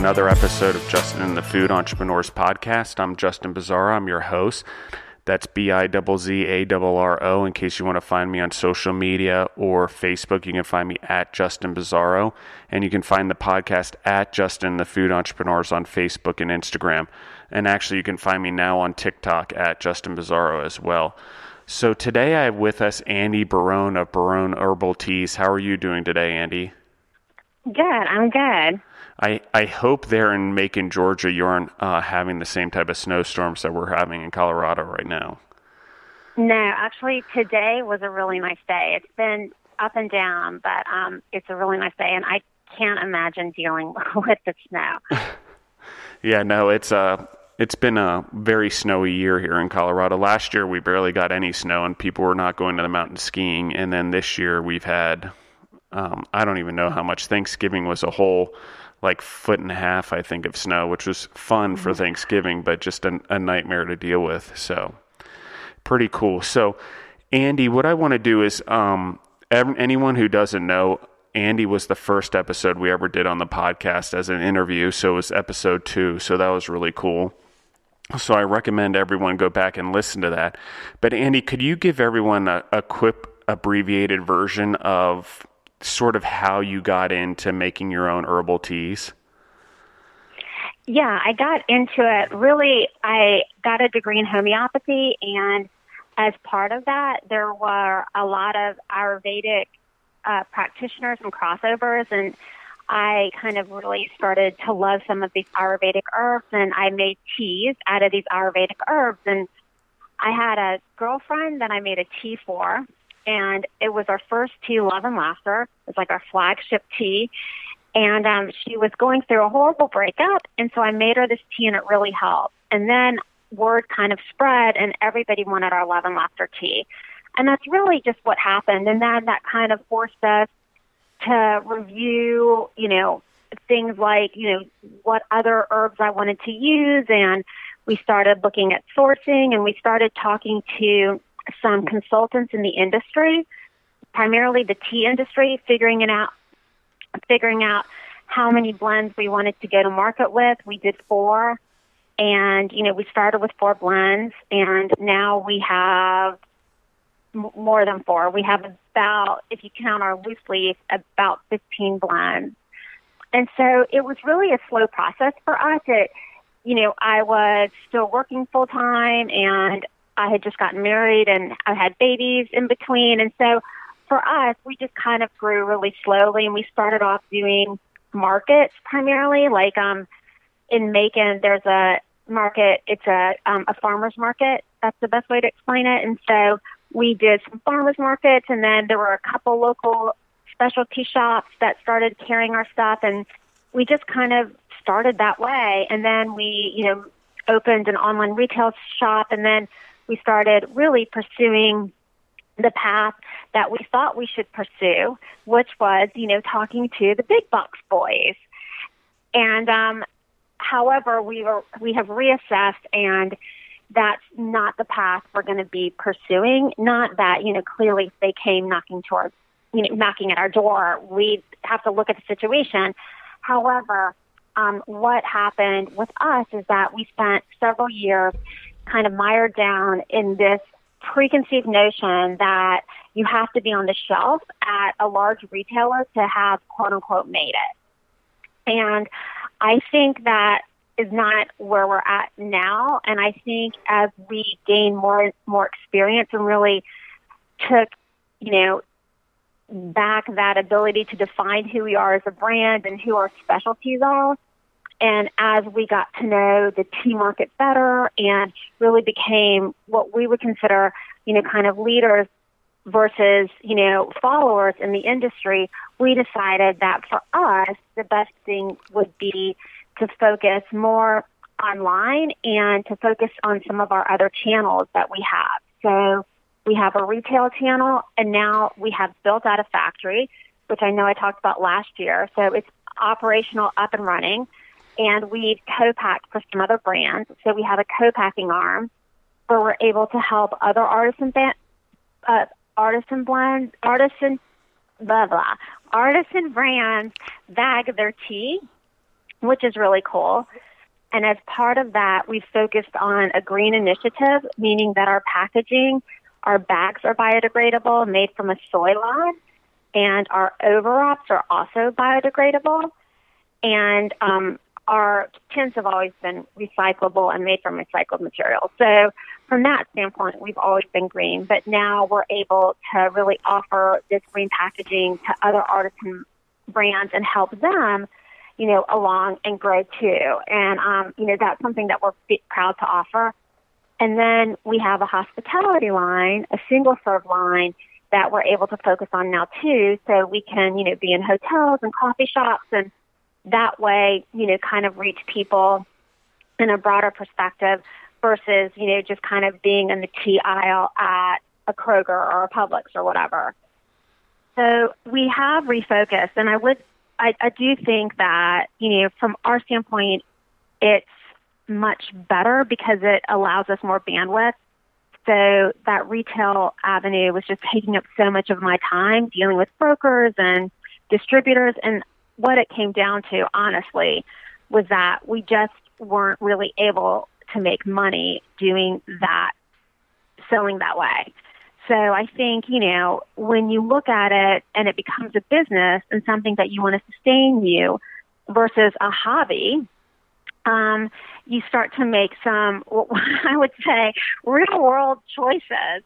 another episode of Justin and the Food Entrepreneurs Podcast. I'm Justin Bizzarro, I'm your host. That's B I Z Z A R O. In case you want to find me on social media or Facebook, you can find me at Justin Bizzarro. And you can find the podcast at Justin the Food Entrepreneurs on Facebook and Instagram. And actually, you can find me now on TikTok at Justin Bizzarro as well. So today I have with us Andy Barone of Barone Herbal Teas. How are you doing today, Andy? Good. I'm good. I, I hope there in Macon, Georgia, you aren't uh, having the same type of snowstorms that we're having in Colorado right now. No, actually, today was a really nice day. It's been up and down, but um, it's a really nice day, and I can't imagine dealing with the snow. yeah, no, it's uh, it's been a very snowy year here in Colorado. Last year, we barely got any snow, and people were not going to the mountain skiing. And then this year, we've had um, I don't even know how much Thanksgiving was a whole like foot and a half, I think, of snow, which was fun for mm-hmm. Thanksgiving, but just a, a nightmare to deal with. So pretty cool. So Andy, what I want to do is um, anyone who doesn't know, Andy was the first episode we ever did on the podcast as an interview. So it was episode two. So that was really cool. So I recommend everyone go back and listen to that. But Andy, could you give everyone a, a quick abbreviated version of sort of how you got into making your own herbal teas? Yeah, I got into it. Really, I got a degree in homeopathy, and as part of that, there were a lot of Ayurvedic uh, practitioners and crossovers, and I kind of really started to love some of these Ayurvedic herbs, and I made teas out of these Ayurvedic herbs. And I had a girlfriend that I made a tea for, and it was our first tea, Love and Laughter. It was like our flagship tea. And um, she was going through a horrible breakup, and so I made her this tea, and it really helped. And then word kind of spread, and everybody wanted our Love and Laughter tea. And that's really just what happened. And then that kind of forced us to review, you know, things like, you know, what other herbs I wanted to use. And we started looking at sourcing and we started talking to some consultants in the industry, primarily the tea industry, figuring it out, figuring out how many blends we wanted to go to market with. We did four, and you know we started with four blends, and now we have more than four. We have about, if you count our loose leaf, about 15 blends. And so it was really a slow process for us. It, you know, I was still working full time and I had just gotten married and I had babies in between. And so for us, we just kind of grew really slowly and we started off doing markets primarily. Like um, in Macon, there's a market, it's a, um, a farmer's market. That's the best way to explain it. And so we did some farmers markets and then there were a couple local specialty shops that started carrying our stuff and we just kind of started that way. And then we, you know, opened an online retail shop and then we started really pursuing the path that we thought we should pursue, which was, you know, talking to the big box boys. And um, however, we were we have reassessed, and that's not the path we're going to be pursuing. Not that you know, clearly, if they came knocking towards, you know, knocking at our door, we have to look at the situation. However, um, what happened with us is that we spent several years kind of mired down in this preconceived notion that you have to be on the shelf at a large retailer to have quote unquote made it. And I think that is not where we're at now. And I think as we gain more more experience and really took, you know, back that ability to define who we are as a brand and who our specialties are, and as we got to know the tea market better and really became what we would consider, you know, kind of leaders versus, you know, followers in the industry, we decided that for us, the best thing would be to focus more online and to focus on some of our other channels that we have. So we have a retail channel and now we have built out a factory, which I know I talked about last year. So it's operational up and running and we've co-packed for some other brands. So we have a co-packing arm where we're able to help other artisan ba- uh, artisan blends, artisan blah blah, artisan brands bag their tea which is really cool. And as part of that, we've focused on a green initiative, meaning that our packaging, our bags are biodegradable, made from a soy log, and our overwraps are also biodegradable. And um, our tins have always been recyclable and made from recycled materials. So from that standpoint, we've always been green, but now we're able to really offer this green packaging to other artisan brands and help them, you know, along and grow too. And, um, you know, that's something that we're proud to offer. And then we have a hospitality line, a single serve line that we're able to focus on now too. So we can, you know, be in hotels and coffee shops and that way, you know, kind of reach people in a broader perspective versus, you know, just kind of being in the tea aisle at a Kroger or a Publix or whatever. So we have refocused, and I would, I, I do think that, you know, from our standpoint, it's much better because it allows us more bandwidth. So that retail avenue was just taking up so much of my time dealing with brokers and distributors. And what it came down to, honestly, was that we just weren't really able to make money doing that, selling that way. So I think, you know, when you look at it and it becomes a business and something that you want to sustain you versus a hobby, um, you start to make some, I would say, real world choices.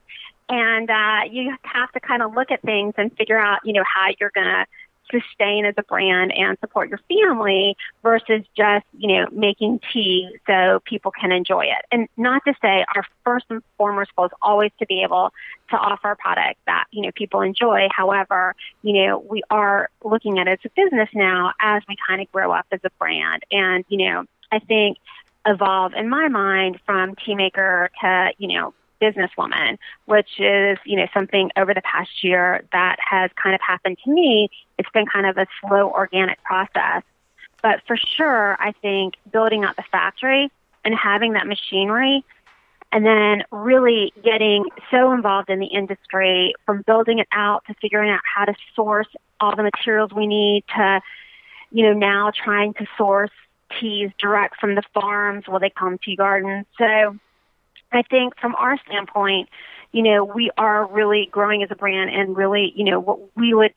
And uh, you have to kind of look at things and figure out, you know, how you're going to sustain as a brand and support your family versus just, you know, making tea so people can enjoy it. And not to say our first and foremost goal is always to be able to offer a product that, you know, people enjoy. However, you know, we are looking at it as a business now as we kind of grow up as a brand. And, you know, I think evolve in my mind from tea maker to, you know, businesswoman, which is, you know, something over the past year that has kind of happened to me. It's been kind of a slow organic process. But for sure, I think building out the factory and having that machinery and then really getting so involved in the industry from building it out to figuring out how to source all the materials we need to, you know, now trying to source teas direct from the farms, what they call tea gardens. So I think from our standpoint, you know, we are really growing as a brand and really, you know, what we would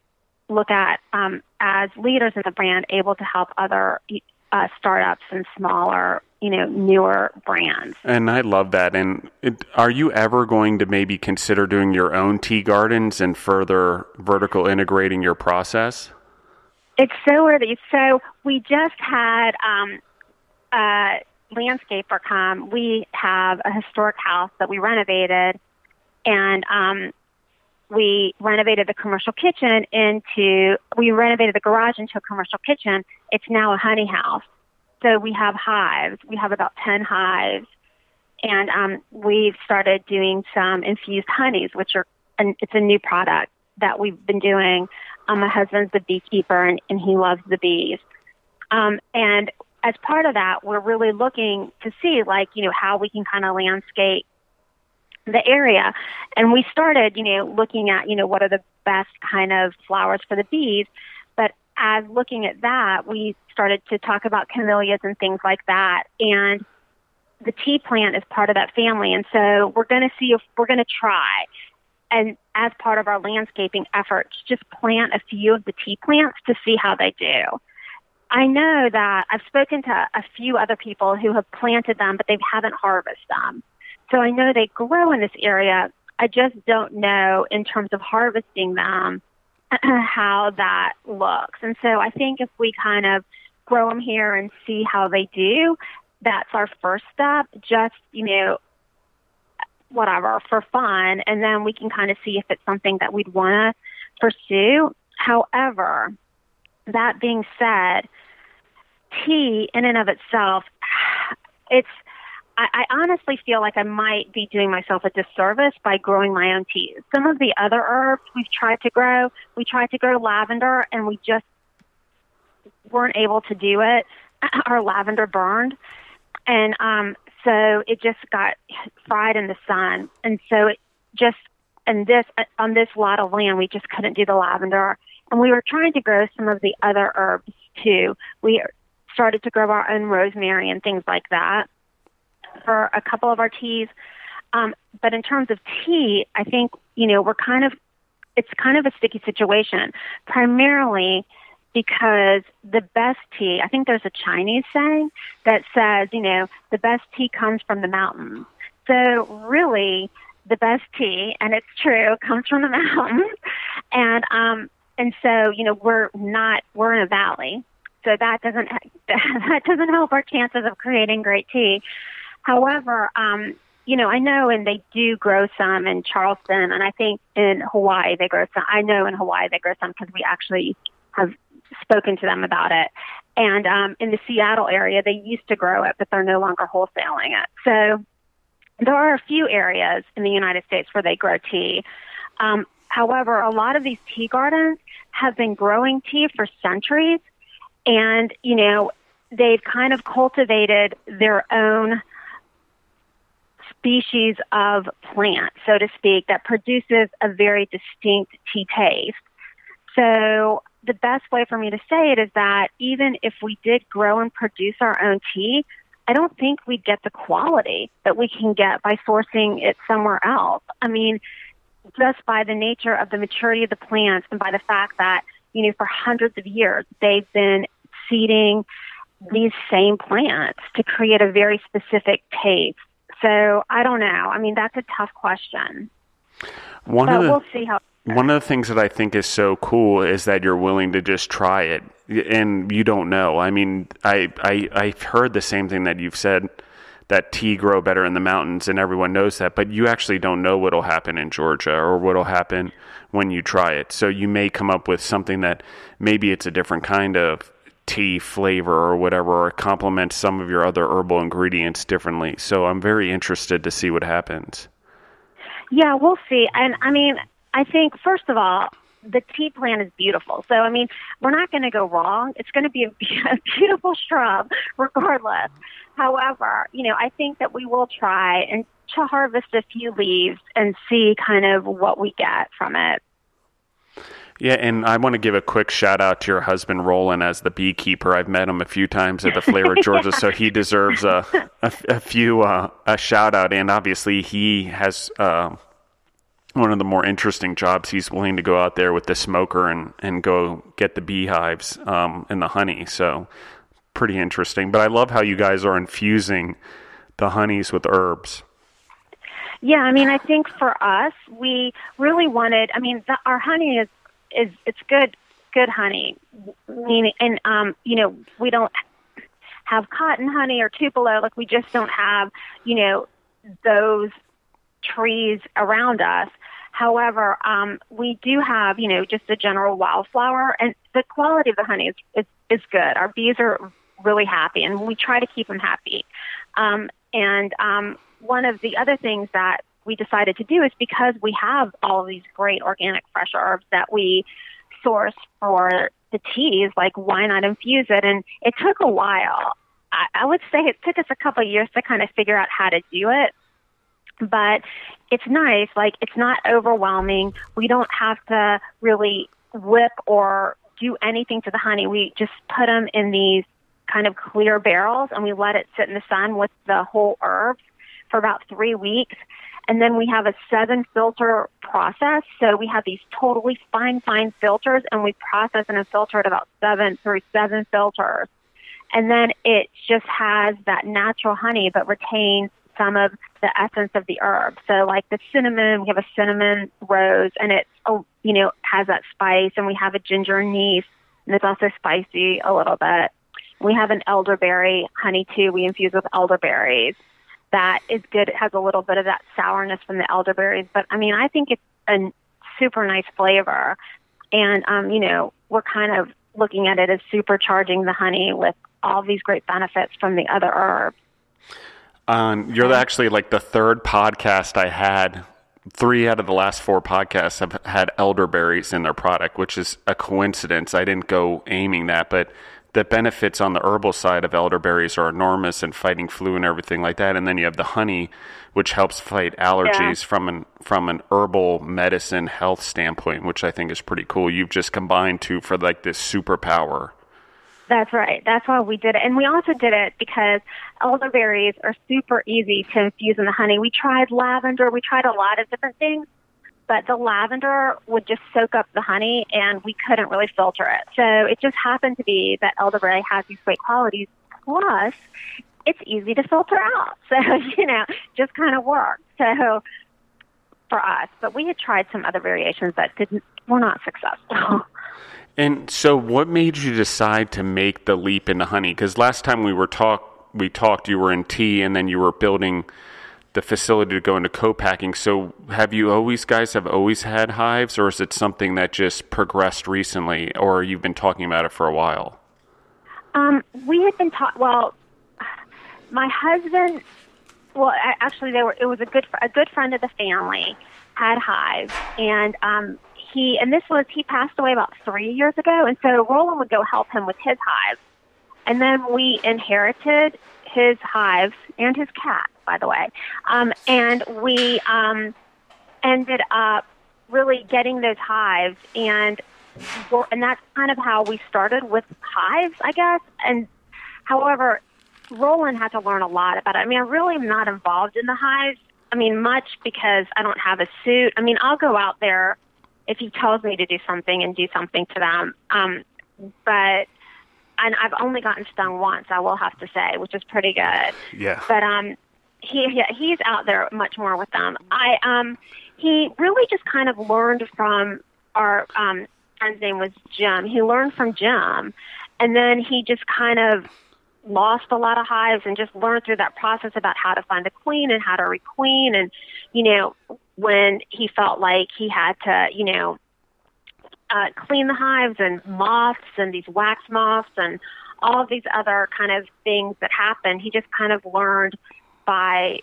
look at um, as leaders in the brand, able to help other uh, startups and smaller, you know, newer brands. And I love that. And it, are you ever going to maybe consider doing your own tea gardens and further vertical integrating your process? It's so worthy. So we just had um, uh, landscaper come, we have a historic house that we renovated, and um, we renovated the commercial kitchen into, we renovated the garage into a commercial kitchen. It's now a honey house. So we have hives. We have about 10 hives. And um, we've started doing some infused honeys, which are, and it's a new product that we've been doing. Um, my husband's a beekeeper and, and he loves the bees. Um, and as part of that, we're really looking to see like, you know, how we can kind of landscape the area. And we started, you know, looking at, you know, what are the best kind of flowers for the bees. But as looking at that, we started to talk about camellias and things like that. And the tea plant is part of that family. And so we're going to see if we're going to try. And as part of our landscaping efforts, just plant a few of the tea plants to see how they do. I know that I've spoken to a few other people who have planted them, but they haven't harvested them. So I know they grow in this area. I just don't know in terms of harvesting them how that looks. And so I think if we kind of grow them here and see how they do, that's our first step. Just, you know, whatever for fun. And then we can kind of see if it's something that we'd want to pursue. However, that being said, tea in and of itself, it's I, I honestly feel like I might be doing myself a disservice by growing my own tea. Some of the other herbs we've tried to grow, we tried to grow lavender and we just weren't able to do it. Our lavender burned. And um so it just got fried in the sun. And so it just and this on this lot of land we just couldn't do the lavender and we were trying to grow some of the other herbs too. We started to grow our own rosemary and things like that for a couple of our teas. Um, but in terms of tea, I think, you know, we're kind of, it's kind of a sticky situation, primarily because the best tea, I think there's a Chinese saying that says, you know, the best tea comes from the mountains. So really, the best tea, and it's true, comes from the mountains. And, um, and so, you know, we're not, we're in a valley. So that doesn't, that doesn't help our chances of creating great tea. However, um, you know, I know, and they do grow some in Charleston, and I think in Hawaii they grow some. I know in Hawaii they grow some because we actually have spoken to them about it. And um, in the Seattle area, they used to grow it, but they're no longer wholesaling it. So there are a few areas in the United States where they grow tea. Um, however, a lot of these tea gardens have been growing tea for centuries, and you know, they've kind of cultivated their own species of plant, so to speak, that produces a very distinct tea taste. So the best way for me to say it is that even if we did grow and produce our own tea, I don't think we'd get the quality that we can get by sourcing it somewhere else. I mean, just by the nature of the maturity of the plants and by the fact that, you know, for hundreds of years they've been seeding these same plants to create a very specific taste so I don't know. I mean, that's a tough question. One but of the, we'll see how. One of the things that I think is so cool is that you're willing to just try it, and you don't know. I mean, I I I've heard the same thing that you've said that tea grow better in the mountains, and everyone knows that. But you actually don't know what'll happen in Georgia or what'll happen when you try it. So you may come up with something that maybe it's a different kind of tea flavor or whatever, or complement some of your other herbal ingredients differently. So I'm very interested to see what happens. Yeah, we'll see. And I mean, I think first of all, the tea plant is beautiful. So I mean, we're not going to go wrong. It's going to be a, a beautiful shrub, regardless. However, you know, I think that we will try and to harvest a few leaves and see kind of what we get from it. Yeah, and I want to give a quick shout out to your husband Roland as the beekeeper. I've met him a few times at the Flavor of Georgia, yeah. so he deserves a a, a few uh, a shout out. And obviously, he has uh, one of the more interesting jobs. He's willing to go out there with the smoker and and go get the beehives um, and the honey. So pretty interesting. But I love how you guys are infusing the honeys with herbs. Yeah, I mean, I think for us, we really wanted. I mean, the, our honey is is it's good good honey. Meaning, and um, you know, we don't have cotton honey or tupelo. Like we just don't have, you know, those trees around us. However, um, we do have, you know, just a general wildflower, and the quality of the honey is, is is good. Our bees are really happy, and we try to keep them happy. Um, and um, one of the other things that we decided to do is because we have all of these great organic fresh herbs that we source for the teas, like why not infuse it? And it took a while. I, I would say it took us a couple of years to kind of figure out how to do it. But it's nice, like it's not overwhelming. We don't have to really whip or do anything to the honey. We just put them in these kind of clear barrels and we let it sit in the sun with the whole herbs for about three weeks. And then we have a seven filter process. So we have these totally fine, fine filters and we process and filter it about seven through seven filters. And then it just has that natural honey, but retains some of the essence of the herb. So like the cinnamon, we have a cinnamon rose and it's, oh, you know, has that spice and we have a ginger anise and it's also spicy a little bit. We have an elderberry honey too. We infuse with elderberries that is good. It has a little bit of that sourness from the elderberries, but I mean, I think it's a super nice flavor. And, um, you know, we're kind of looking at it as supercharging the honey with all these great benefits from the other herbs. Um, you're actually like the third podcast I had. Three out of the last four podcasts have had elderberries in their product, which is a coincidence. I didn't go aiming that, but the benefits on the herbal side of elderberries are enormous in fighting flu and everything like that. And then you have the honey, which helps fight allergies yeah. from an from an herbal medicine health standpoint, which I think is pretty cool. You've just combined two for like this superpower. That's right. That's why we did it. And we also did it because elderberries are super easy to infuse in the honey. We tried lavender, we tried a lot of different things, but the lavender would just soak up the honey and we couldn't really filter it. So it just happened to be that elderberry has these great qualities. Plus, it's easy to filter out. So, you know, just kind of worked. So for us, but we had tried some other variations that didn't were not successful. And so, what made you decide to make the leap into honey? Because last time we were talk, we talked, you were in tea, and then you were building the facility to go into co-packing. So, have you always, guys, have always had hives, or is it something that just progressed recently, or you've been talking about it for a while? Um, we had been taught. Well, my husband. Well, actually, they were. It was a good a good friend of the family had hives, and um, he and this was he passed away about three years ago, and so Roland would go help him with his hives, and then we inherited his hives and his cat, by the way, um, and we um, ended up really getting those hives and and that's kind of how we started with hives, I guess. And however, Roland had to learn a lot about it. I mean, I really am not involved in the hives. I mean, much because I don't have a suit. I mean, I'll go out there if he tells me to do something and do something to them. Um, but and I've only gotten stung once, I will have to say, which is pretty good. Yeah. But um, he, he he's out there much more with them. I um, he really just kind of learned from our um friend's name was Jim. He learned from Jim, and then he just kind of lost a lot of hives and just learned through that process about how to find a queen and how to requeen and you know when he felt like he had to, you know, uh, clean the hives and moths and these wax moths and all of these other kind of things that happen. He just kind of learned by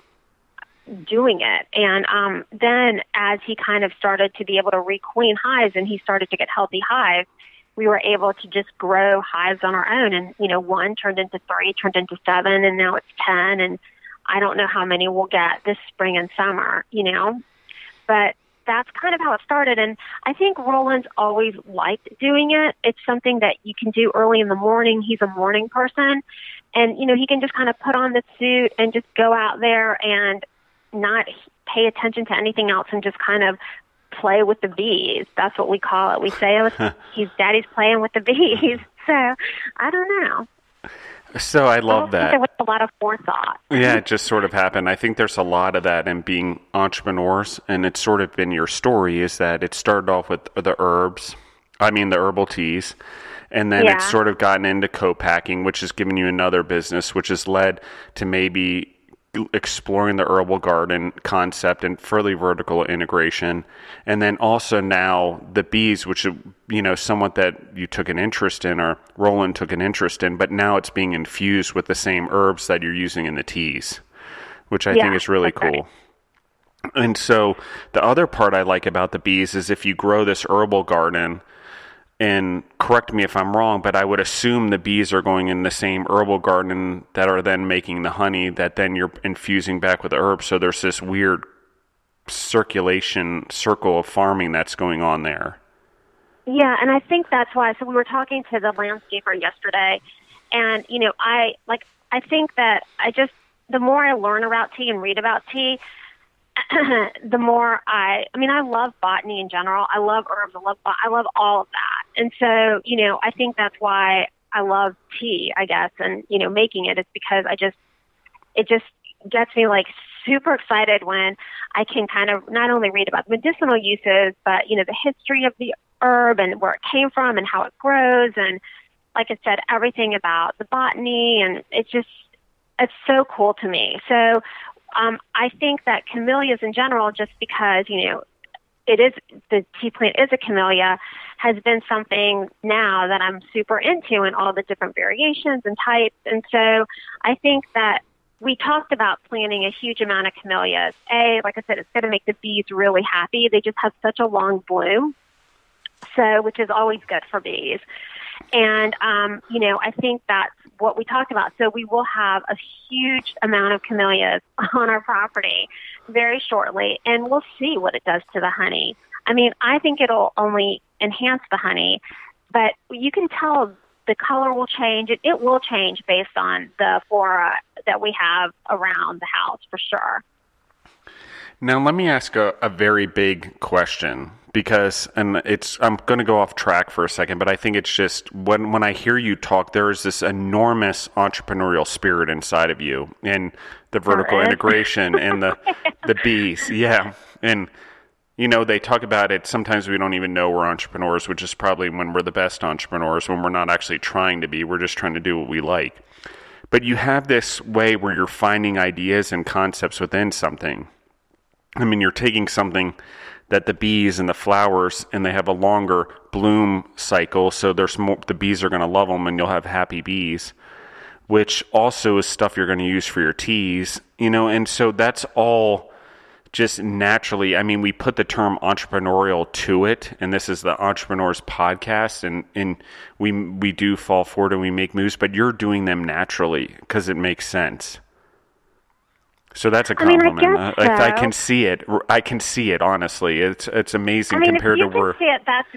doing it. And um, then as he kind of started to be able to requeen hives and he started to get healthy hives, we were able to just grow hives on our own. And, you know, one turned into three, turned into seven, and now it's 10. And I don't know how many we'll get this spring and summer, you know? But that's kind of how it started. And I think Roland's always liked doing it. It's something that you can do early in the morning. He's a morning person. And, you know, he can just kind of put on the suit and just go out there and not pay attention to anything else and just kind of play with the bees. That's what we call it. We say oh, he's daddy's playing with the bees. So I don't know. So I love that. There was a lot of forethought. Yeah, it just sort of happened. I think there's a lot of that in being entrepreneurs, and it's sort of been your story. Is that it started off with the herbs, I mean the herbal teas, and then yeah. it's sort of gotten into co-packing, which has given you another business, which has led to maybe exploring the herbal garden concept and further vertical integration and then also now the bees which you know somewhat that you took an interest in or roland took an interest in but now it's being infused with the same herbs that you're using in the teas which i yeah, think is really cool right. and so the other part i like about the bees is if you grow this herbal garden and correct me if I'm wrong, but I would assume the bees are going in the same herbal garden that are then making the honey that then you're infusing back with the herbs. So there's this weird circulation circle of farming that's going on there. Yeah, and I think that's why. So we were talking to the landscaper yesterday, and you know, I like I think that I just the more I learn about tea and read about tea, the more I, I mean, I love botany in general. I love herbs. I love, I love all of that. And so, you know, I think that's why I love tea, I guess, and you know, making it is because I just, it just gets me like super excited when I can kind of not only read about the medicinal uses, but you know, the history of the herb and where it came from and how it grows, and like I said, everything about the botany, and it's just, it's so cool to me. So um, I think that camellias in general, just because you know it is the tea plant is a camellia, has been something now that I'm super into and all the different variations and types. And so I think that we talked about planting a huge amount of camellias. A, like I said, it's going to make the bees really happy. They just have such a long bloom, so which is always good for bees. And, um, you know, I think that's what we talked about. So we will have a huge amount of camellias on our property very shortly, and we'll see what it does to the honey. I mean, I think it'll only enhance the honey, but you can tell the color will change. It, it will change based on the flora that we have around the house for sure. Now, let me ask a, a very big question because, and it's, I'm going to go off track for a second, but I think it's just when, when I hear you talk, there is this enormous entrepreneurial spirit inside of you and the vertical integration and the, the bees. Yeah. And, you know, they talk about it. Sometimes we don't even know we're entrepreneurs, which is probably when we're the best entrepreneurs, when we're not actually trying to be. We're just trying to do what we like. But you have this way where you're finding ideas and concepts within something. I mean, you're taking something that the bees and the flowers, and they have a longer bloom cycle, so there's more, the bees are going to love them, and you'll have happy bees, which also is stuff you're going to use for your teas, you know, and so that's all just naturally, I mean, we put the term entrepreneurial to it, and this is the Entrepreneurs Podcast, and, and we we do fall forward and we make moves, but you're doing them naturally because it makes sense. So that's a compliment. I, mean, I, I, I, can see it. I can see it. Honestly, it's it's amazing I mean, compared if you to where. Can see it, that's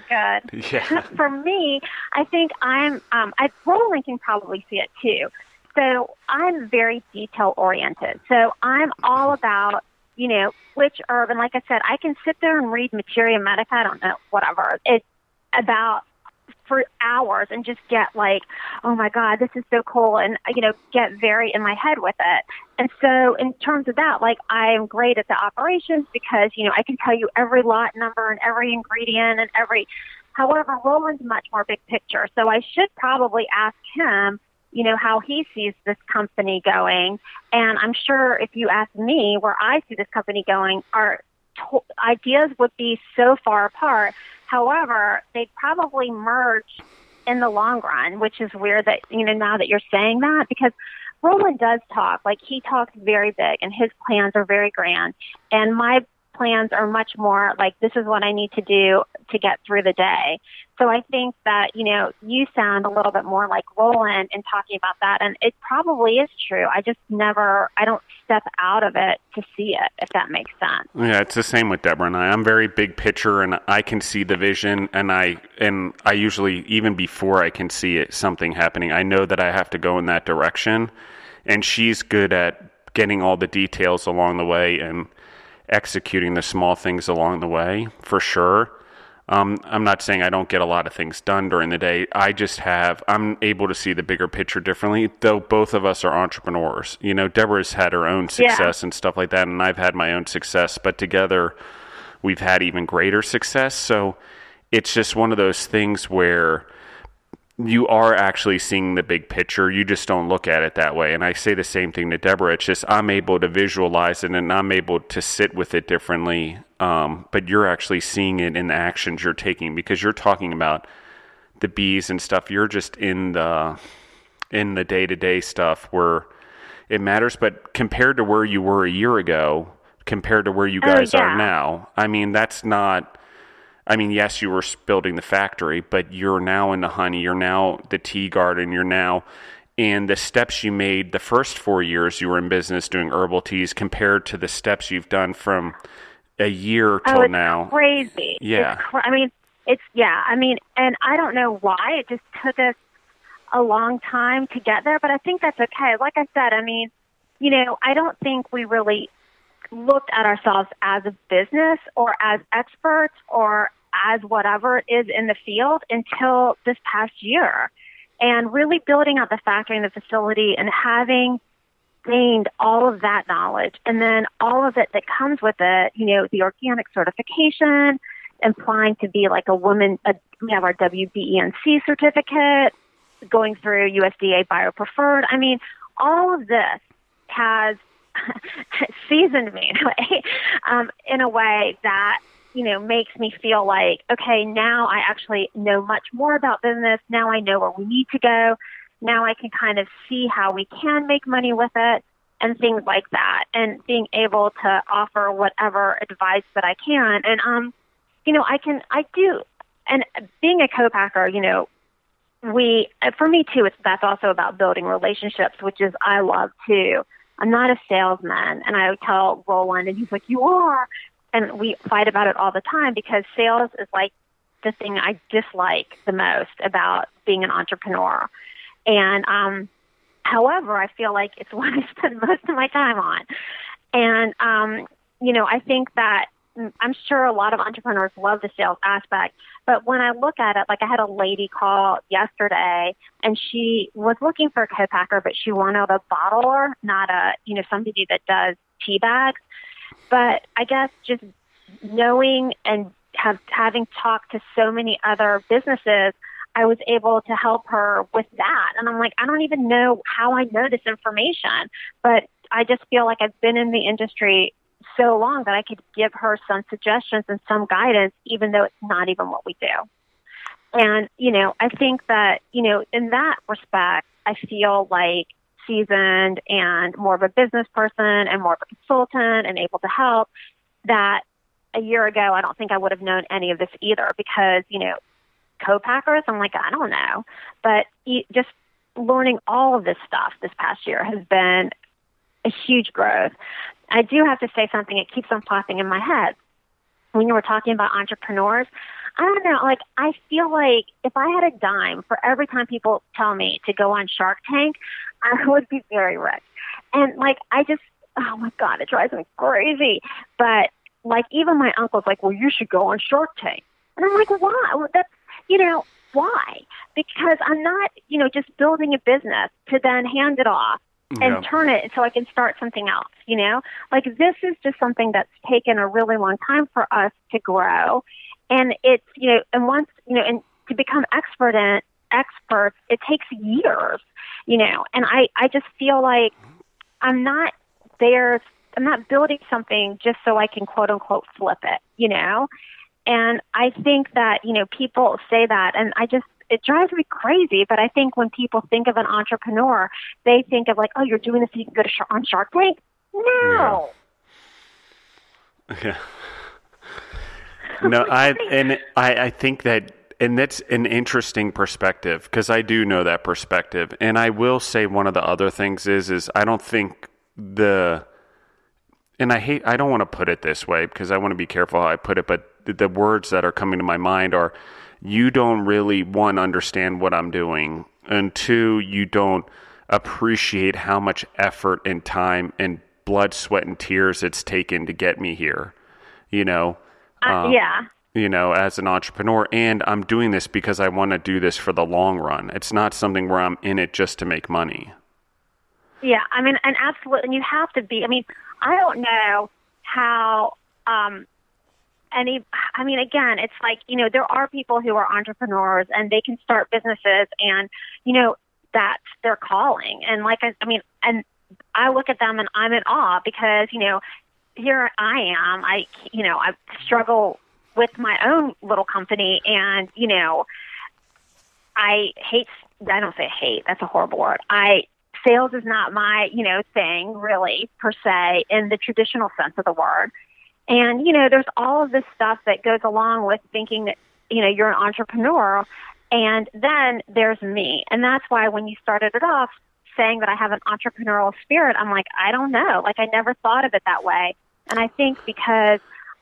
good. Yeah. For me, I think I'm. Um, I Roland can probably see it too. So I'm very detail oriented. So I'm all about you know, which herb. And like I said, I can sit there and read Materia Medica, I don't know, whatever. It's about for hours and just get like, oh my God, this is so cool. And, you know, get very in my head with it. And so in terms of that, like I am great at the operations because, you know, I can tell you every lot number and every ingredient and every, however, Roland's much more big picture. So I should probably ask him you know, how he sees this company going. And I'm sure if you ask me where I see this company going, our to- ideas would be so far apart. However, they'd probably merge in the long run, which is weird that, you know, now that you're saying that because Roland does talk, like he talks very big and his plans are very grand. And my plans are much more like this is what I need to do to get through the day. So I think that, you know, you sound a little bit more like Roland in talking about that. And it probably is true. I just never, I don't step out of it to see it, if that makes sense. Yeah, it's the same with Deborah and I. I'm very big picture and I can see the vision and I, and I usually, even before I can see it, something happening, I know that I have to go in that direction. And she's good at getting all the details along the way and executing the small things along the way for sure. Um, I'm not saying I don't get a lot of things done during the day. I just have, I'm able to see the bigger picture differently, though both of us are entrepreneurs. You know, Deborah's had her own success yeah. and stuff like that, and I've had my own success, but together we've had even greater success. So it's just one of those things where you are actually seeing the big picture. You just don't look at it that way. And I say the same thing to Deborah. It's just I'm able to visualize it and I'm able to sit with it differently. Um, but you're actually seeing it in the actions you're taking because you're talking about the bees and stuff. You're just in the in the day to day stuff where it matters. But compared to where you were a year ago, compared to where you oh, guys oh, yeah. are now, I mean that's not I mean, yes, you were building the factory, but you're now in the honey, you're now the tea garden, you're now and the steps you made the first four years you were in business doing herbal teas compared to the steps you've done from a year oh, till oh, it's now. Crazy. Yeah. It's, I mean, it's yeah. I mean, and I don't know why it just took us a long time to get there, but I think that's okay. Like I said, I mean, you know, I don't think we really looked at ourselves as a business or as experts or as whatever is in the field until this past year. And really building out the factory and the facility and having gained all of that knowledge and then all of it that comes with it, you know, the organic certification, applying to be like a woman, a, we have our WBENC certificate, going through USDA BioPreferred. I mean, all of this has seasoned me in a way, um, in a way that you know, makes me feel like, okay, now I actually know much more about business. Now I know where we need to go. Now I can kind of see how we can make money with it and things like that and being able to offer whatever advice that I can. And, um, you know, I can, I do, and being a co-packer, you know, we, for me too, it's, that's also about building relationships, which is I love too. I'm not a salesman. And I would tell Roland, and he's like, you are and we fight about it all the time because sales is like the thing I dislike the most about being an entrepreneur. And um, however, I feel like it's what I spend most of my time on. And um, you know, I think that I'm sure a lot of entrepreneurs love the sales aspect, but when I look at it, like I had a lady call yesterday and she was looking for a co-packer, but she wanted a bottler, not a, you know, somebody that does tea bags. But I guess just knowing and have having talked to so many other businesses, I was able to help her with that. And I'm like, I don't even know how I know this information, but I just feel like I've been in the industry so long that I could give her some suggestions and some guidance, even though it's not even what we do. And, you know, I think that, you know, in that respect, I feel like seasoned and more of a business person and more of a consultant and able to help that a year ago, I don't think I would have known any of this either because, you know, co-packers, I'm like, I don't know. But just learning all of this stuff this past year has been a huge growth. I do have to say something. It keeps on popping in my head. When you were talking about entrepreneurs, I don't know. Like, I feel like if I had a dime for every time people tell me to go on Shark Tank, I would be very rich. And like, I just, oh my God, it drives me crazy. But like, even my uncle's like, well, you should go on Shark Tank. And I'm like, why? Well, that's, you know, why? Because I'm not, you know, just building a business to then hand it off and yeah. turn it so I can start something else, you know? Like this is just something that's taken a really long time for us to grow. And it's, you know, and once, you know, and to become expert in experts, it takes years, you know, and I, I just feel like I'm not there, I'm not building something just so I can quote unquote flip it, you know? And I think that, you know, people say that and I just, it drives me crazy. But I think when people think of an entrepreneur, they think of like, oh, you're doing this so you can go to sh- on Shark Tank. No. Yeah. no, I and I, I think that and that's an interesting perspective because I do know that perspective. And I will say one of the other things is is I don't think the and I hate I don't want to put it this way because I want to be careful how I put it, but the, the words that are coming to my mind are you don't really one understand what I'm doing, and two, you don't appreciate how much effort and time and blood, sweat, and tears it's taken to get me here. You know, uh, um, yeah. You know, as an entrepreneur, and I'm doing this because I want to do this for the long run. It's not something where I'm in it just to make money. Yeah, I mean, and absolutely, and you have to be. I mean, I don't know how um, any i mean again it's like you know there are people who are entrepreneurs and they can start businesses and you know that's their calling and like i, I mean and i look at them and i'm in awe because you know here i am i you know i struggle with my own little company and you know i hate i don't say hate that's a horrible word i sales is not my you know thing really per se in the traditional sense of the word and, you know, there's all of this stuff that goes along with thinking that, you know, you're an entrepreneur. And then there's me. And that's why when you started it off saying that I have an entrepreneurial spirit, I'm like, I don't know. Like, I never thought of it that way. And I think because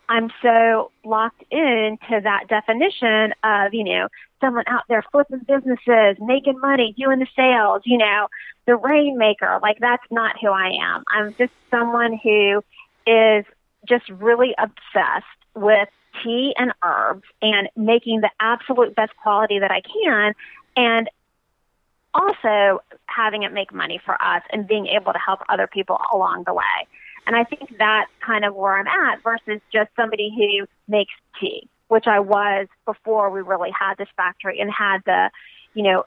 I'm so locked into that definition of, you know, someone out there flipping businesses, making money, doing the sales, you know, the rainmaker. Like that's not who I am. I'm just someone who is just really obsessed with tea and herbs and making the absolute best quality that I can and also having it make money for us and being able to help other people along the way. And I think that's kind of where I'm at versus just somebody who makes tea, which I was before we really had this factory and had the, you know,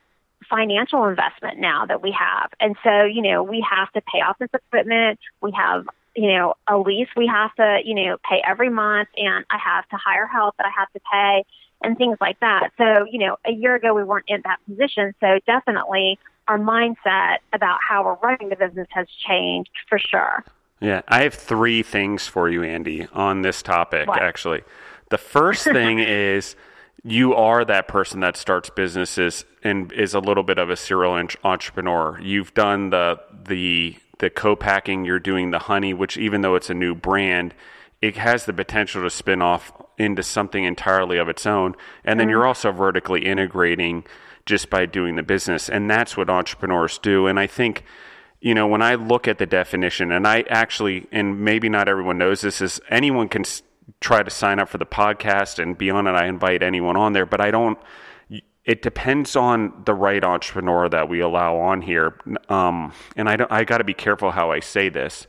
financial investment now that we have. And so, you know, we have to pay off this equipment. We have you know, a lease we have to, you know, pay every month and I have to hire help that I have to pay and things like that. So, you know, a year ago we weren't in that position. So definitely our mindset about how we're running the business has changed for sure. Yeah. I have three things for you, Andy, on this topic, what? actually. The first thing is you are that person that starts businesses and is a little bit of a serial entrepreneur. You've done the the the co-packing, you're doing the honey, which even though it's a new brand, it has the potential to spin off into something entirely of its own. And then Mm-hmm. you're also vertically integrating just by doing the business. And that's what entrepreneurs do. And I think, you know, when I look at the definition, and I actually, and maybe not everyone knows this, is anyone can try to sign up for the podcast and be on it. I invite anyone on there, but I don't it depends on the right entrepreneur that we allow on here. Um, and I, I got to be careful how I say this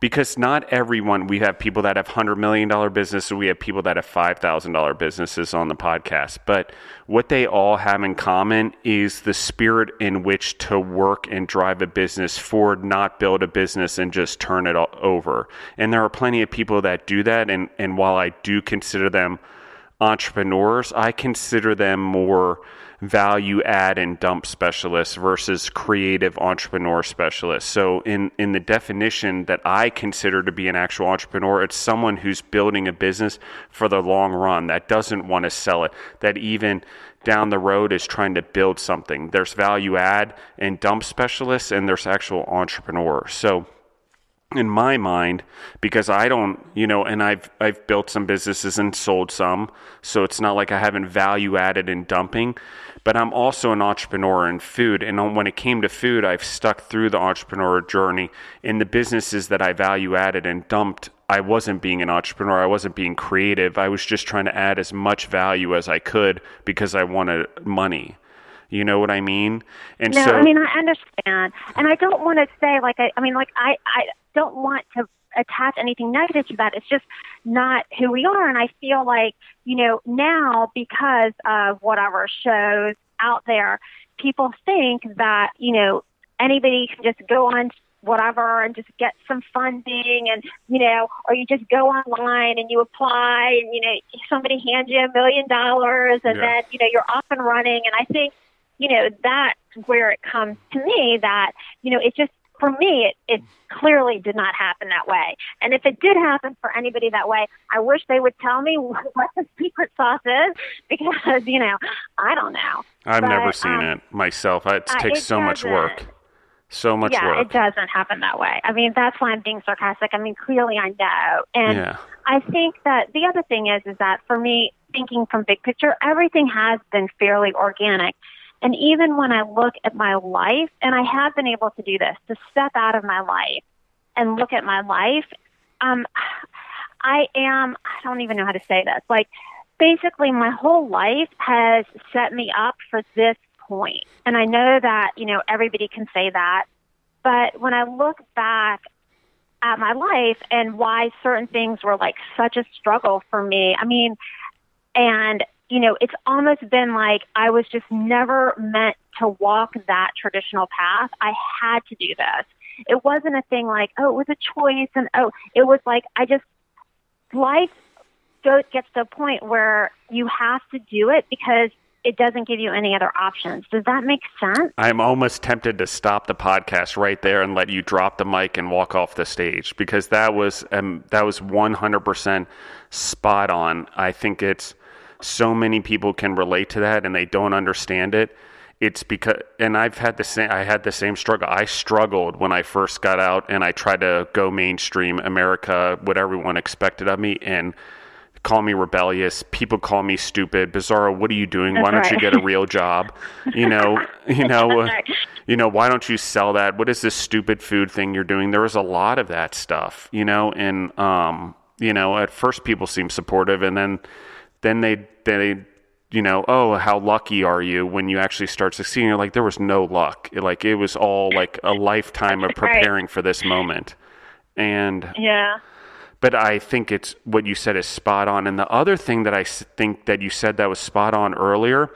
because not everyone, we have people that have $100 million businesses, we have people that have $5,000 businesses on the podcast. But what they all have in common is the spirit in which to work and drive a business forward, not build a business and just turn it over. And there are plenty of people that do that. And, and while I do consider them, entrepreneurs, I consider them more value add and dump specialists versus creative entrepreneur specialists. So in in the definition that I consider to be an actual entrepreneur, it's someone who's building a business for the long run that doesn't want to sell it, that even down the road is trying to build something. There's value add and dump specialists and there's actual entrepreneurs. So in my mind because I don't, you know, and I've I've built some businesses and sold some, so it's not like I haven't value added in dumping, but I'm also an entrepreneur in food and when it came to food, I've stuck through the entrepreneur journey in the businesses that I value added and dumped. I wasn't being an entrepreneur. I wasn't being creative. I was just trying to add as much value as I could because I wanted money. You know what I mean? And No, so I mean I understand, and I don't want to say like I. I mean, like I. I don't want to attach anything negative to that. It's just not who we are, and I feel like you know now because of whatever shows out there, people think that you know anybody can just go on whatever and just get some funding and you know or you just go online and you apply and you know somebody hands you a million dollars and Yeah. then you know you're off and running and i think you know that's where it comes to me that you know it just for me it, it clearly did not happen that way and if it did happen for anybody that way i wish they would tell me what the secret sauce is because you know i don't know I've But, never seen um, it myself. It uh, takes it so much work. So much yeah, work. it doesn't happen that way. I mean, that's why I'm being sarcastic. I mean, clearly I know. And Yeah. I think that the other thing is, is that for me, thinking from big picture, everything has been fairly organic. And even when I look at my life, and I have been able to do this, to step out of my life and look at my life, um, I am, I don't even know how to say this. Like, basically, my whole life has set me up for this point. And I know that, you know, everybody can say that. But when I look back at my life and why certain things were like such a struggle for me, I mean, and, you know, it's almost been like I was just never meant to walk that traditional path. I had to do this. It wasn't a thing like, oh, it was a choice. And, oh, it was like, I just, life gets to a point where you have to do it because it doesn't give you any other options. Does that make sense? I'm almost tempted to stop the podcast right there and let you drop the mic and walk off the stage because that was um, that was 100% spot on. I think it's so many people can relate to that and they don't understand it. It's because and I've had the same I had the same struggle. I struggled when I first got out and I tried to go mainstream America what everyone expected of me and call me rebellious. People call me stupid. Bizzarro, what are you doing? why That's don't you get a real job? You know, you know, uh, you know, why don't you sell that? What is this stupid food thing you're doing? There was a lot of that stuff, you know, and um, you know, at first people seem supportive and then then they they you know, oh, how lucky are you when you actually start succeeding? You're like, there was no luck. Like it was all like a lifetime of Right. preparing for this moment. And Yeah. but I think it's what you said is spot on. And the other thing that I think that you said that was spot on earlier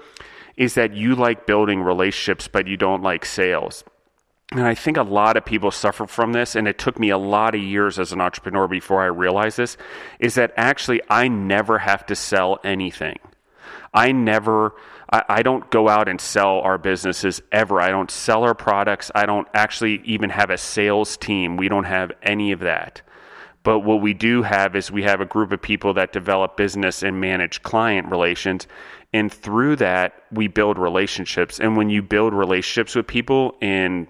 is that you like building relationships, but you don't like sales. And I think a lot of people suffer from this, and it took me a lot of years as an entrepreneur before I realized this, is that actually I never have to sell anything. I never, I, I don't go out and sell our businesses ever. I don't sell our products. I don't actually even have a sales team. We don't have any of that. But what we do have is we have a group of people that develop business and manage client relations. And through that, we build relationships. And when you build relationships with people and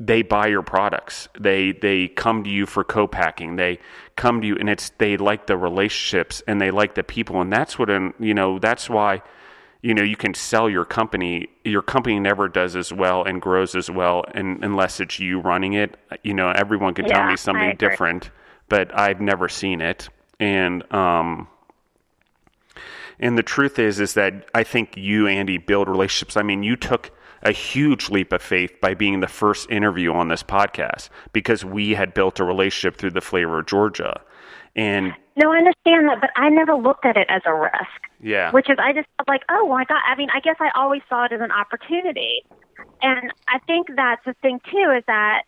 they buy your products. They they come to you for co-packing. They come to you and it's they like the relationships and they like the people and that's what an, you know that's why you know you can sell your company. Your company never does as well and grows as well and, unless it's you running it. You know everyone can tell me something different but i've never seen it. And um and the truth is is that i think you andy build relationships. I mean you took a huge leap of faith by being the first interview on this podcast because we had built a relationship through the flavor of georgia and No, I understand that, but I never looked at it as a risk. yeah Which is, I just felt like, oh my god. I mean, I guess I always saw it as an opportunity, and I think that's the thing too is that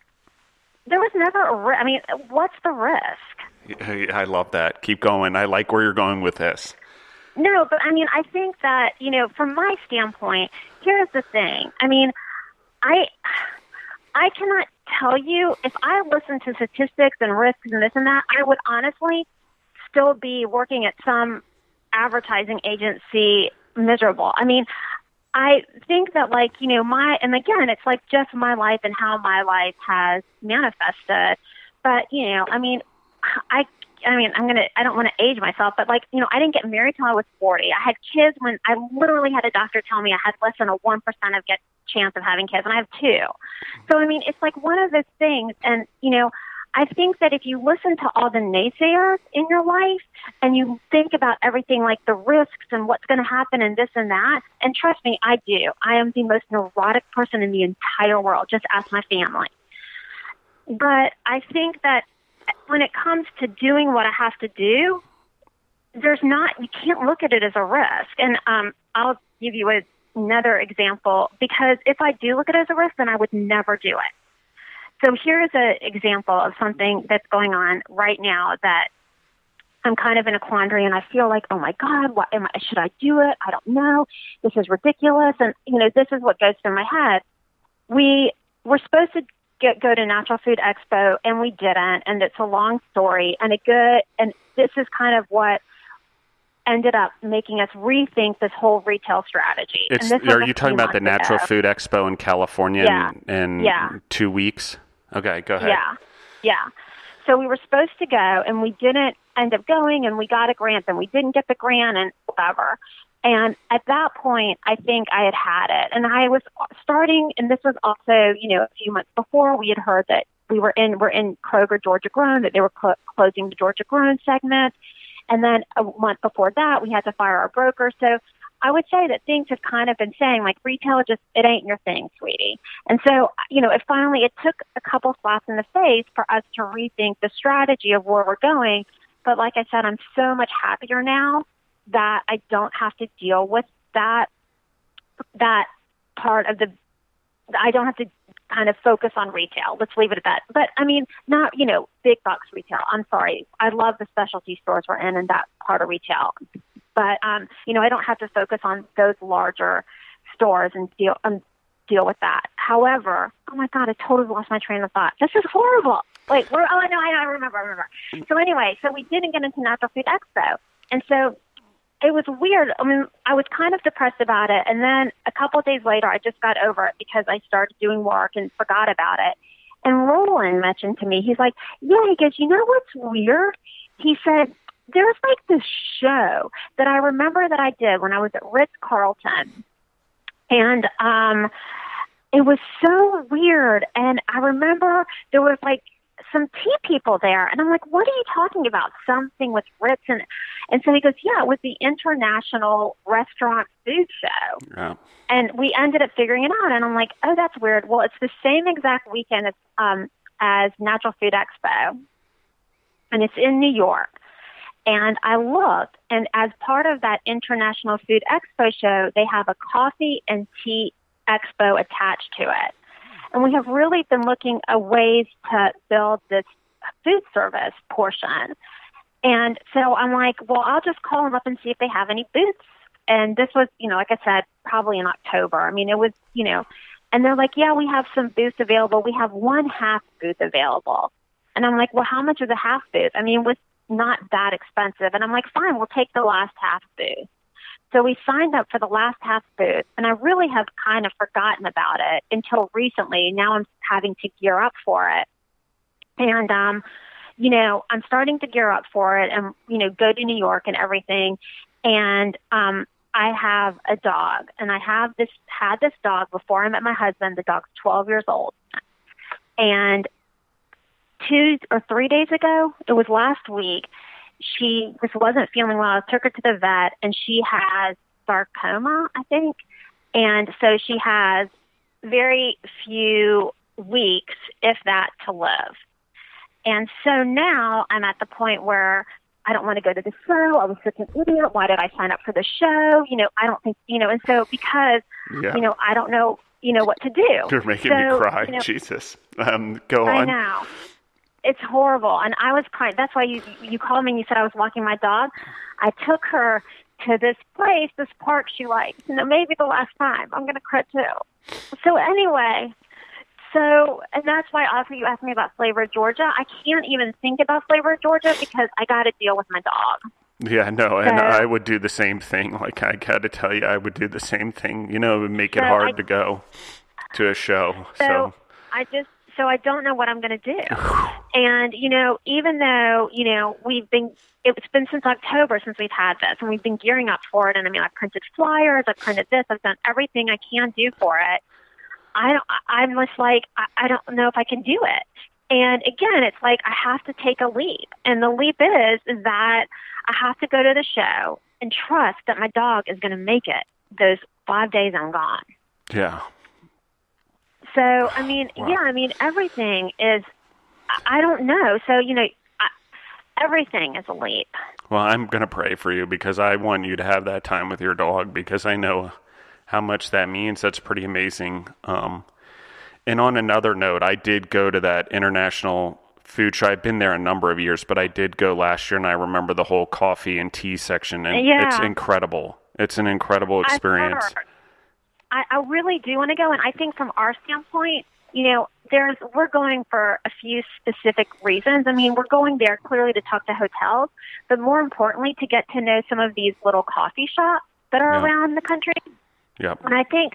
there was never a. Ri- I mean, what's the risk? i love that keep going i like where you're going with this No, but I mean, I think that you know, from my standpoint, here's the thing. I mean, I I cannot tell you if I listened to statistics and risks and this and that, I would honestly still be working at some advertising agency miserable. I mean, I think that like, you know, my and again, it's like just my life and how my life has manifested. But, you know, I mean, I I mean, I'm gonna. I don't want to age myself, but like, you know, I didn't get married till I was 40. I had kids when I literally had a doctor tell me I had less than a one percent of get chance of having kids, and I have two. So I mean, it's like one of those things, and you know, I think that if you listen to all the naysayers in your life and you think about everything like the risks and what's going to happen and this and that, and trust me, I do. I am the most neurotic person in the entire world. Just ask my family. But I think that when it comes to doing what I have to do, there's not you can't look at it as a risk. And um, I'll give you a, another example because if I do look at it as a risk, then I would never do it. So here's an example of something that's going on right now that I'm kind of in a quandary, and I feel like, oh my God, what am I? Should I do it? I don't know. This is ridiculous, and you know, this is what goes through my head. We were supposed to get go to Natural Food Expo, and we didn't, and it's a long story, and a good, and this is kind of what ended up making us rethink this whole retail strategy. It's, and this are you talking about the Natural ago. Food Expo in California Yeah. in, in Yeah. two weeks? Okay, go ahead. Yeah, yeah. So we were supposed to go, and we didn't end up going, and we got a grant, and we didn't get the grant, and whatever. And at that point, I think I had had it, and I was starting. And this was also, you know, a few months before we had heard that we were in we're in Kroger Georgia Grown that they were cl- closing the Georgia Grown segment, and then a month before that, we had to fire our broker. So I would say that things have kind of been saying like retail just it ain't your thing, sweetie. And so you know, it finally it took a couple slaps in the face for us to rethink the strategy of where we're going. But like I said, I'm so much happier now that I don't have to deal with that that part of the I don't have to kind of focus on retail. Let's leave it at that. But I mean, not, you know, big box retail. I'm sorry. I love the specialty stores we're in and that part of retail. But um, you know, I don't have to focus on those larger stores and deal um, deal with that. However, oh my god, I totally lost my train of thought. This is horrible. Wait, we're oh no, I, I remember, I remember. So anyway, so we didn't get into Natural Food Expo. And so it was weird. I mean, I was kind of depressed about it, and then a couple of days later, I just got over it because I started doing work and forgot about it. And Roland mentioned to me, he's like, "Yeah," he goes, "You know what's weird?" He said, "There's like this show that I remember that I did when I was at Ritz Carlton, and um, it was so weird. And I remember there was like." Some tea people there and I'm like, What are you talking about? Something with Ritz and and so he goes, Yeah, it was the International Restaurant Food Show. Yeah. And we ended up figuring it out and I'm like, Oh, that's weird. Well it's the same exact weekend as um as Natural Food Expo and it's in New York. And I looked and as part of that International Food Expo show, they have a coffee and tea expo attached to it. And we have really been looking at ways to build this food service portion. And so I'm like, well, I'll just call them up and see if they have any booths. And this was, you know, like I said, probably in October. I mean, it was, you know, and they're like, yeah, we have some booths available. We have one half booth available. And I'm like, well, how much is a half booth? I mean, it was not that expensive. And I'm like, fine, we'll take the last half booth. So we signed up for the last half booth, and I really have kind of forgotten about it until recently. Now I'm having to gear up for it. And, um, you know, I'm starting to gear up for it and, you know, go to New York and everything. And, um, I have a dog and I have this, had this dog before I met my husband. The dog's 12 years old. And two or three days ago, it was last week, she just wasn't feeling well. I took her to the vet and she has sarcoma, I think. And so she has very few weeks, if that, to live. And so now I'm at the point where I don't want to go to the show. I was such an idiot. Why did I sign up for the show? You know, I don't think, you know, and so because, Yeah. you know, I don't know, you know, what to do. You're making So, me cry. you know, Jesus. Um, go I on. know. It's horrible. And I was crying. That's why you you called me and you said I was walking my dog. I took her to this place, this park she likes. You know, maybe the last time. I'm gonna cry too. So anyway, so and that's why also you asked me about Flavor of Georgia. I can't even think about Flavor of Georgia because I got to deal with my dog. Yeah, no, and So- I would do the same thing. Like I got to tell you, I would do the same thing. You know, it would make it hard I- to go to a show. So, So, I just so I don't know what I'm going to do. and you know, even though you know we've been it's been since October since we've had this, and we've been gearing up for it. And I mean, I've printed flyers, I've printed this, I've done everything I can do for it. I don't. I'm just like I, I don't know if I can do it. And again, it's like I have to take a leap, and the leap is is that I have to go to the show and trust that my dog is going to make it those five days I'm gone. yeah, So, I mean, Wow. yeah, I mean, everything is, I- don't know. So, you know, I, everything is a leap. Well, I'm going to pray for you because I want you to have that time with your dog because I know how much that means. That's pretty amazing. Um, and on another note, I did go to that international food show. I've been there a number of years, but I did go last year and I remember the whole coffee and tea section and Yeah. it's incredible. It's an incredible experience. I, I really do want to go. And I think from our standpoint, you know, there's, we're going for a few specific reasons. I mean, we're going there clearly to talk to hotels, but more importantly, to get to know some of these little coffee shops that are Yeah. around the country. Yep. And I think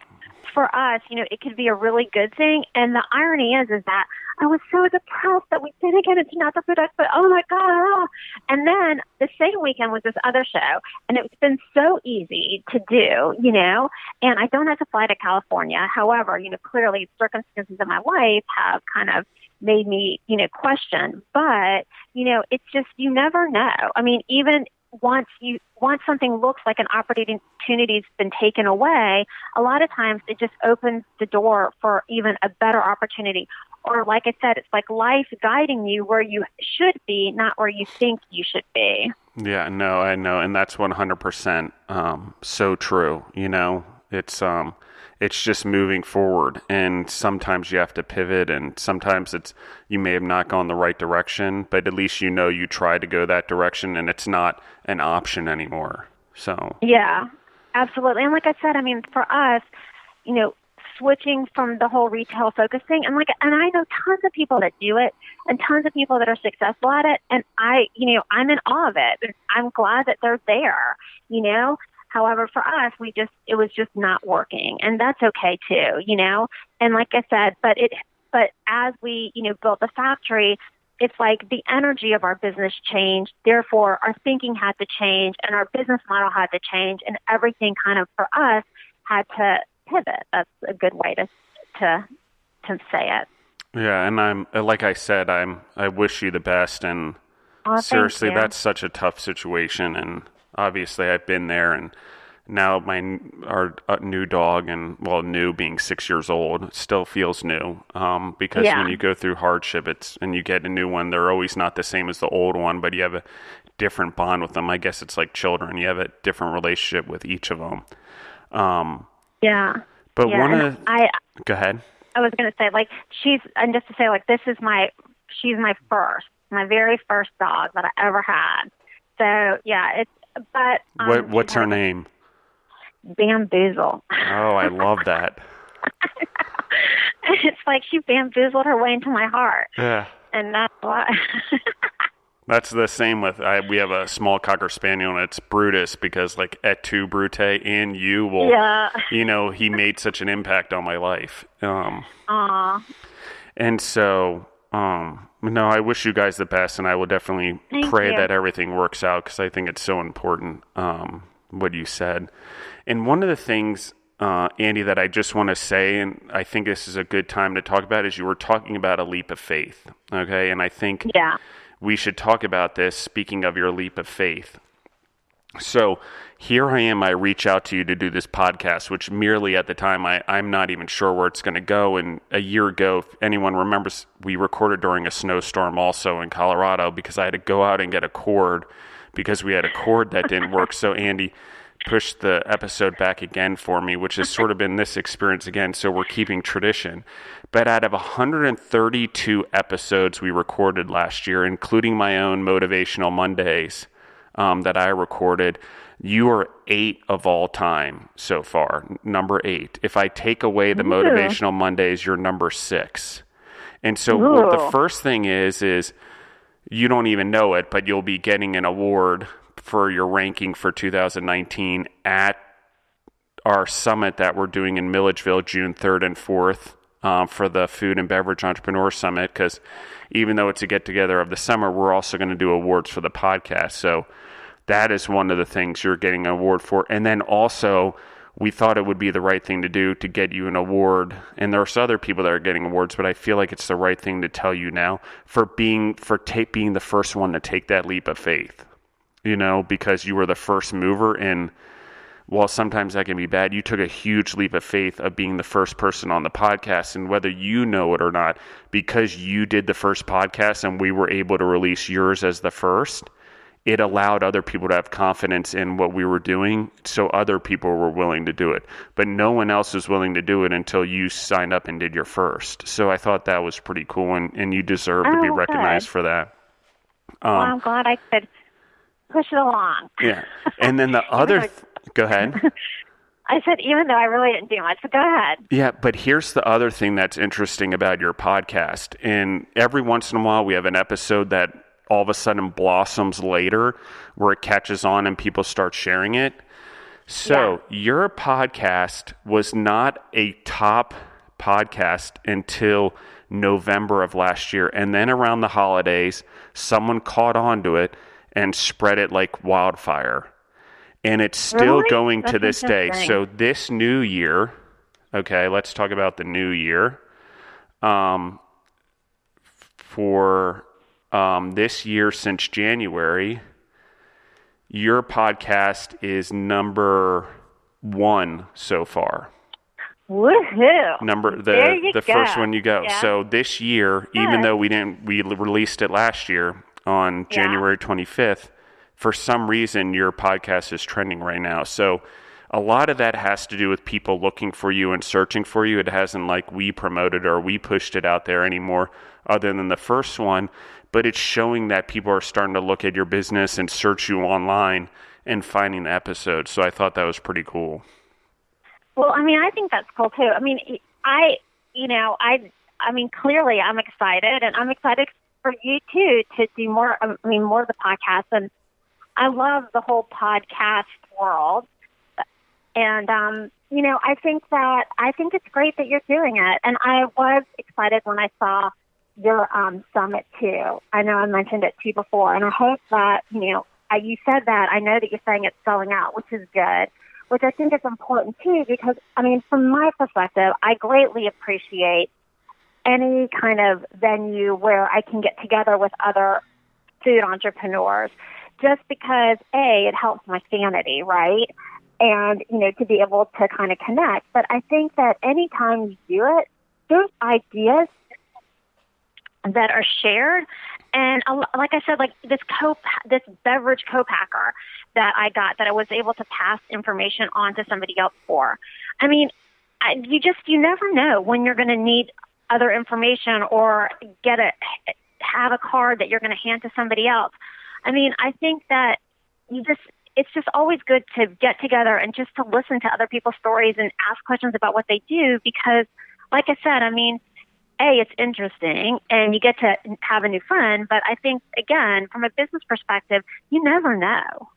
for us, you know, it could be a really good thing. And the irony is, is that I was so depressed that we didn't get into natural products, but oh my God. ah. And then the same weekend was this other show, and it's been so easy to do, you know, and I don't have to fly to California. However, you know, clearly circumstances in my life have kind of made me, you know, question. But, you know, it's just, you never know. I mean, even once you once something looks like an opportunity's been taken away, a lot of times it just opens the door for even a better opportunity. Or like I said, it's like life guiding you where you should be, not where you think you should be. Yeah, no, I know, and that's one hundred percent um so true. You know, it's um it's just moving forward and sometimes you have to pivot and sometimes it's you may have not gone the right direction, but at least you know you tried to go that direction and it's not an option anymore. So Yeah, absolutely. And like I said, I mean, for us, you know, switching from the whole retail focus thing, and like, and I know tons of people that do it, and tons of people that are successful at it, and I, you know, I'm in awe of it. And I'm glad that they're there, you know. However, for us, we just it was just not working, and that's okay too, you know. And like I said, but it, but as we, you know, built the factory, it's like the energy of our business changed. Therefore, our thinking had to change and our business model had to change and everything kind of for us had to pivot. That's a good way to, to, to say it. yeah, and I'm like I said, I'm I wish you the best and Oh, seriously that's such a tough situation and obviously i've been there and now my our uh, new dog and well new being six years old still feels new um, because Yeah. when you go through hardship it's and you get a new one they're always not the same as the old one but you have a different bond with them i guess it's like children you have a different relationship with each of them um, yeah. but yeah. one of I, go ahead I was going to say like she's, and just to say like this is my, she's my first, my very first dog that I ever had. So yeah, it's, but, um, what what's her name Bamboozle. oh i love that it's like she bamboozled her way into my heart. yeah and that's why. That's the same with I, we have a small cocker spaniel and it's Brutus because like et tu Brute and you will Yeah. you know he made such an impact on my life. Um, Aw. and so um, no, I wish you guys the best, and I will definitely Thank pray you. that everything works out because I think it's so important. Um, what you said, and one of the things. Uh, Andy, that I just want to say, and I think this is a good time to talk about, is you were talking about a leap of faith. Okay. And I think Yeah. We should talk about this. Speaking of your leap of faith. So here I am. I reach out to you to do this podcast, which merely at the time I, I'm not even sure where it's going to go. And a year ago, if anyone remembers, we recorded during a snowstorm also in Colorado because I had to go out and get a cord because we had a cord that didn't work. So Andy pushed the episode back again for me, which has sort of been this experience again. So we're keeping tradition. But out of 132 episodes we recorded last year, including my own Motivational Mondays um, that I recorded, you are eight of all time so far, number eight. If I take away the Motivational Mondays, you're number six. And so what the first thing is is you don't even know it, but you'll be getting an award for your ranking for 2019 at our summit that we're doing in Milledgeville June 3rd and 4th um, for the Food and Beverage Entrepreneur Summit. Because even though it's a get together of the summer, we're also going to do awards for the podcast. So that is one of the things you're getting an award for. And then also, we thought it would be the right thing to do to get you an award. And there's other people that are getting awards, but I feel like it's the right thing to tell you now for being for ta- being the first one to take that leap of faith. You know, because you were the first mover and while sometimes that can be bad, you took a huge leap of faith of being the first person on the podcast. And whether you know it or not, because you did the first podcast and we were able to release yours as the first, it allowed other people to have confidence in what we were doing. So other people were willing to do it. But no one else was willing to do it until you signed up and did your first. So I thought that was pretty cool. And, and you deserve to be Oh, recognized good. for that. well, Um, I'm glad I could push it along. Yeah. And then the other, th- go ahead. I said, even though I really didn't do much, but go ahead. Yeah, but here's the other thing that's interesting about your podcast. And every once in a while, we have an episode that all of a sudden blossoms later where it catches on and people start sharing it. So, your podcast was not a top podcast until November of last year. And then around the holidays, someone caught on to it and spread it like wildfire. And it's still Really? going to this day. So, this new year, okay, let's talk about the new year. Um, for um, this year, since January, your podcast is number one so far. Woohoo! Number the the first one you go. Yeah. So this year, even though we didn't we released it last year on Yeah. January 25th, for some reason your podcast is trending right now. So a lot of that has to do with people looking for you and searching for you. It hasn't like we promoted or we pushed it out there anymore other than the first one, but it's showing that people are starting to look at your business and search you online and finding the episodes. So I thought that was pretty cool. Well, I mean, I think that's cool too. I mean, I, you know, I, I mean, clearly, I'm excited, and I'm excited for you too to do more. I mean, more of the podcast, and I love the whole podcast world. And um, you know, I think that I think it's great that you're doing it, and I was excited when I saw your um, summit too. I know I mentioned it to you before, and I hope that you know, I, you said that. I know that you're saying it's selling out, which is good which I think is important too, because I mean, from my perspective, I greatly appreciate any kind of venue where I can get together with other food entrepreneurs, just because a it helps my sanity, right? And you know, to be able to kind of connect. But I think that anytime you do it, there's ideas that are shared. And like I said, like this co this beverage co-packer that I got that I was able to pass information on to somebody else for. I mean, I, you just you never know when you're going to need other information or get a have a card that you're going to hand to somebody else. I mean, I think that you just it's just always good to get together and just to listen to other people's stories and ask questions about what they do because like I said, I mean, a it's interesting and you get to have a new friend but i think again from a business perspective you never know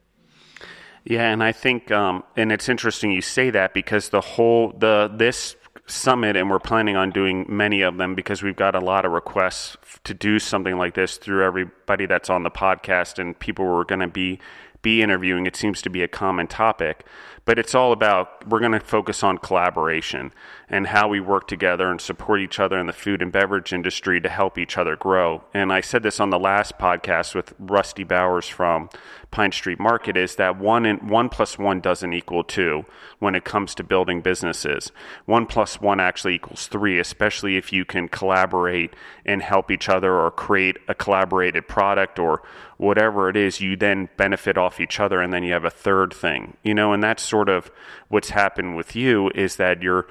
yeah and i think um, and it's interesting you say that because the whole the this summit and we're planning on doing many of them because we've got a lot of requests to do something like this through everybody that's on the podcast and people we're going to be be interviewing it seems to be a common topic but it's all about we're going to focus on collaboration and how we work together and support each other in the food and beverage industry to help each other grow. And I said this on the last podcast with Rusty Bowers from Pine Street Market is that one and one plus one doesn't equal two when it comes to building businesses. One plus one actually equals three, especially if you can collaborate and help each other or create a collaborated product or whatever it is, you then benefit off each other and then you have a third thing. You know, and that's sort of what's happened with you is that you're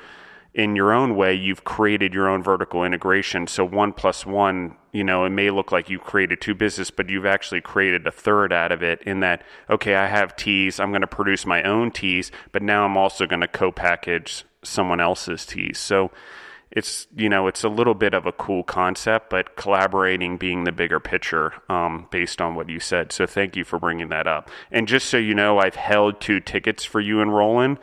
in your own way, you've created your own vertical integration. So one plus one, you know, it may look like you created two business, but you've actually created a third out of it in that, okay, I have teas, I'm going to produce my own teas, but now I'm also going to co-package someone else's teas. So it's, you know, it's a little bit of a cool concept, but collaborating being the bigger picture um, based on what you said. So thank you for bringing that up. And just so you know, I've held two tickets for you and Roland.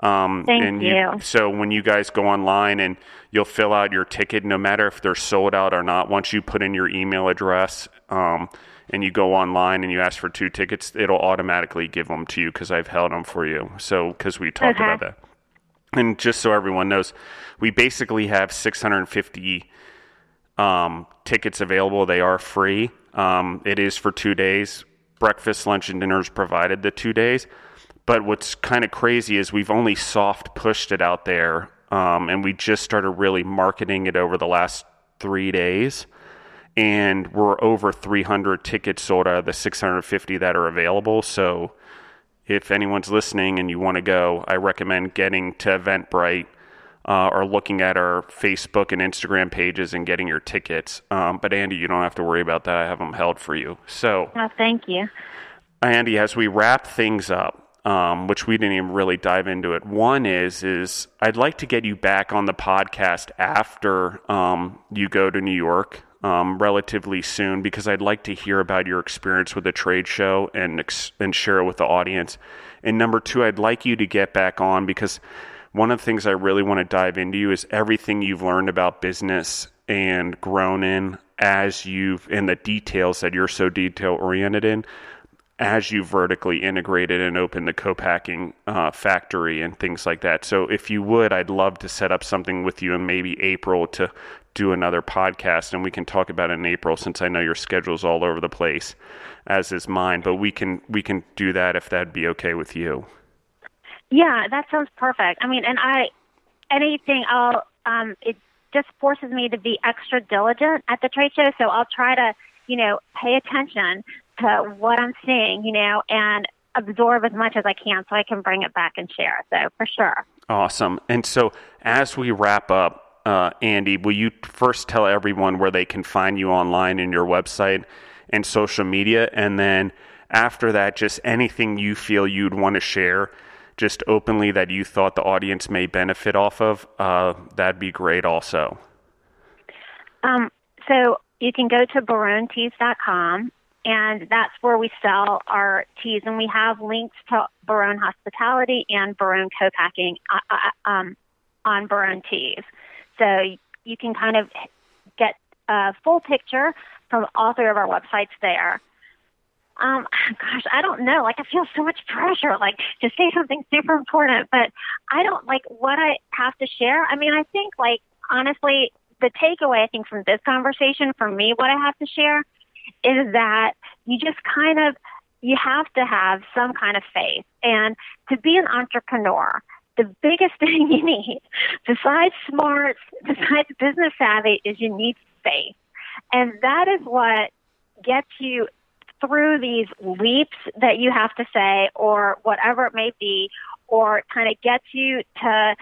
Um, Thank and you. you. So when you guys go online and you'll fill out your ticket, no matter if they're sold out or not, once you put in your email address um, and you go online and you ask for two tickets, it'll automatically give them to you because I've held them for you. So because we talked okay. about that. And just so everyone knows, we basically have 650 um, tickets available. They are free. Um, it is for two days. Breakfast, lunch, and dinner is provided the two days. But what's kind of crazy is we've only soft pushed it out there, um, and we just started really marketing it over the last three days. And we're over 300 tickets sold out of the 650 that are available. So if anyone's listening and you want to go, I recommend getting to Eventbrite uh, or looking at our Facebook and Instagram pages and getting your tickets. Um, but Andy, you don't have to worry about that. I have them held for you. So, oh, thank you, Andy. As we wrap things up, um, which we didn't even really dive into it. One is is I'd like to get you back on the podcast after um, you go to New York um, relatively soon because I'd like to hear about your experience with the trade show and and share it with the audience. And number two, I'd like you to get back on because one of the things I really want to dive into you is everything you've learned about business and grown in as you've in the details that you're so detail oriented in as you vertically integrated and open the co-packing uh, factory and things like that. So if you would, I'd love to set up something with you in maybe April to do another podcast, and we can talk about it in April since I know your schedule's all over the place, as is mine. But we can we can do that if that'd be okay with you. Yeah, that sounds perfect. I mean, and I anything I'll um, it just forces me to be extra diligent at the trade show, so I'll try to you know pay attention to what I'm seeing, you know, and absorb as much as I can so I can bring it back and share. So for sure. Awesome. And so as we wrap up, uh, Andy, will you first tell everyone where they can find you online in your website and social media? And then after that, just anything you feel you'd want to share just openly that you thought the audience may benefit off of, uh, that'd be great also. Um, so you can go to baroneteas.com and that's where we sell our teas. And we have links to Barone Hospitality and Barone Co-packing uh, uh, um, on Barone Teas. So you can kind of get a full picture from all three of our websites there. Um, gosh, I don't know. Like, I feel so much pressure, like, to say something super important, but I don't like what I have to share. I mean, I think, like, honestly, the takeaway, I think, from this conversation, for me, what I have to share is that you just kind of you have to have some kind of faith. And to be an entrepreneur, the biggest thing you need, besides smarts, besides business savvy, is you need faith. And that is what gets you through these leaps that you have to say, or whatever it may be, or kind of gets you to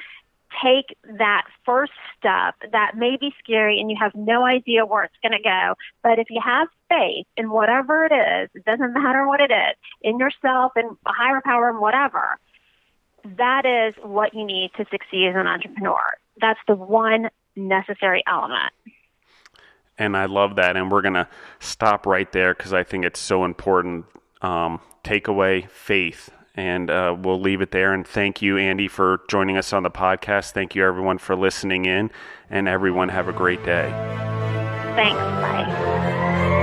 take that first step that may be scary and you have no idea where it's going to go. But if you have faith in whatever it is, it doesn't matter what it is, in yourself and a higher power and whatever, that is what you need to succeed as an entrepreneur. That's the one necessary element. And I love that. And we're to stop right there because I think it's so important. Um, takeaway faith. And uh, we'll leave it there. And thank you, Andy, for joining us on the podcast. Thank you, everyone, for listening in. And everyone, have a great day. Thanks. Bye.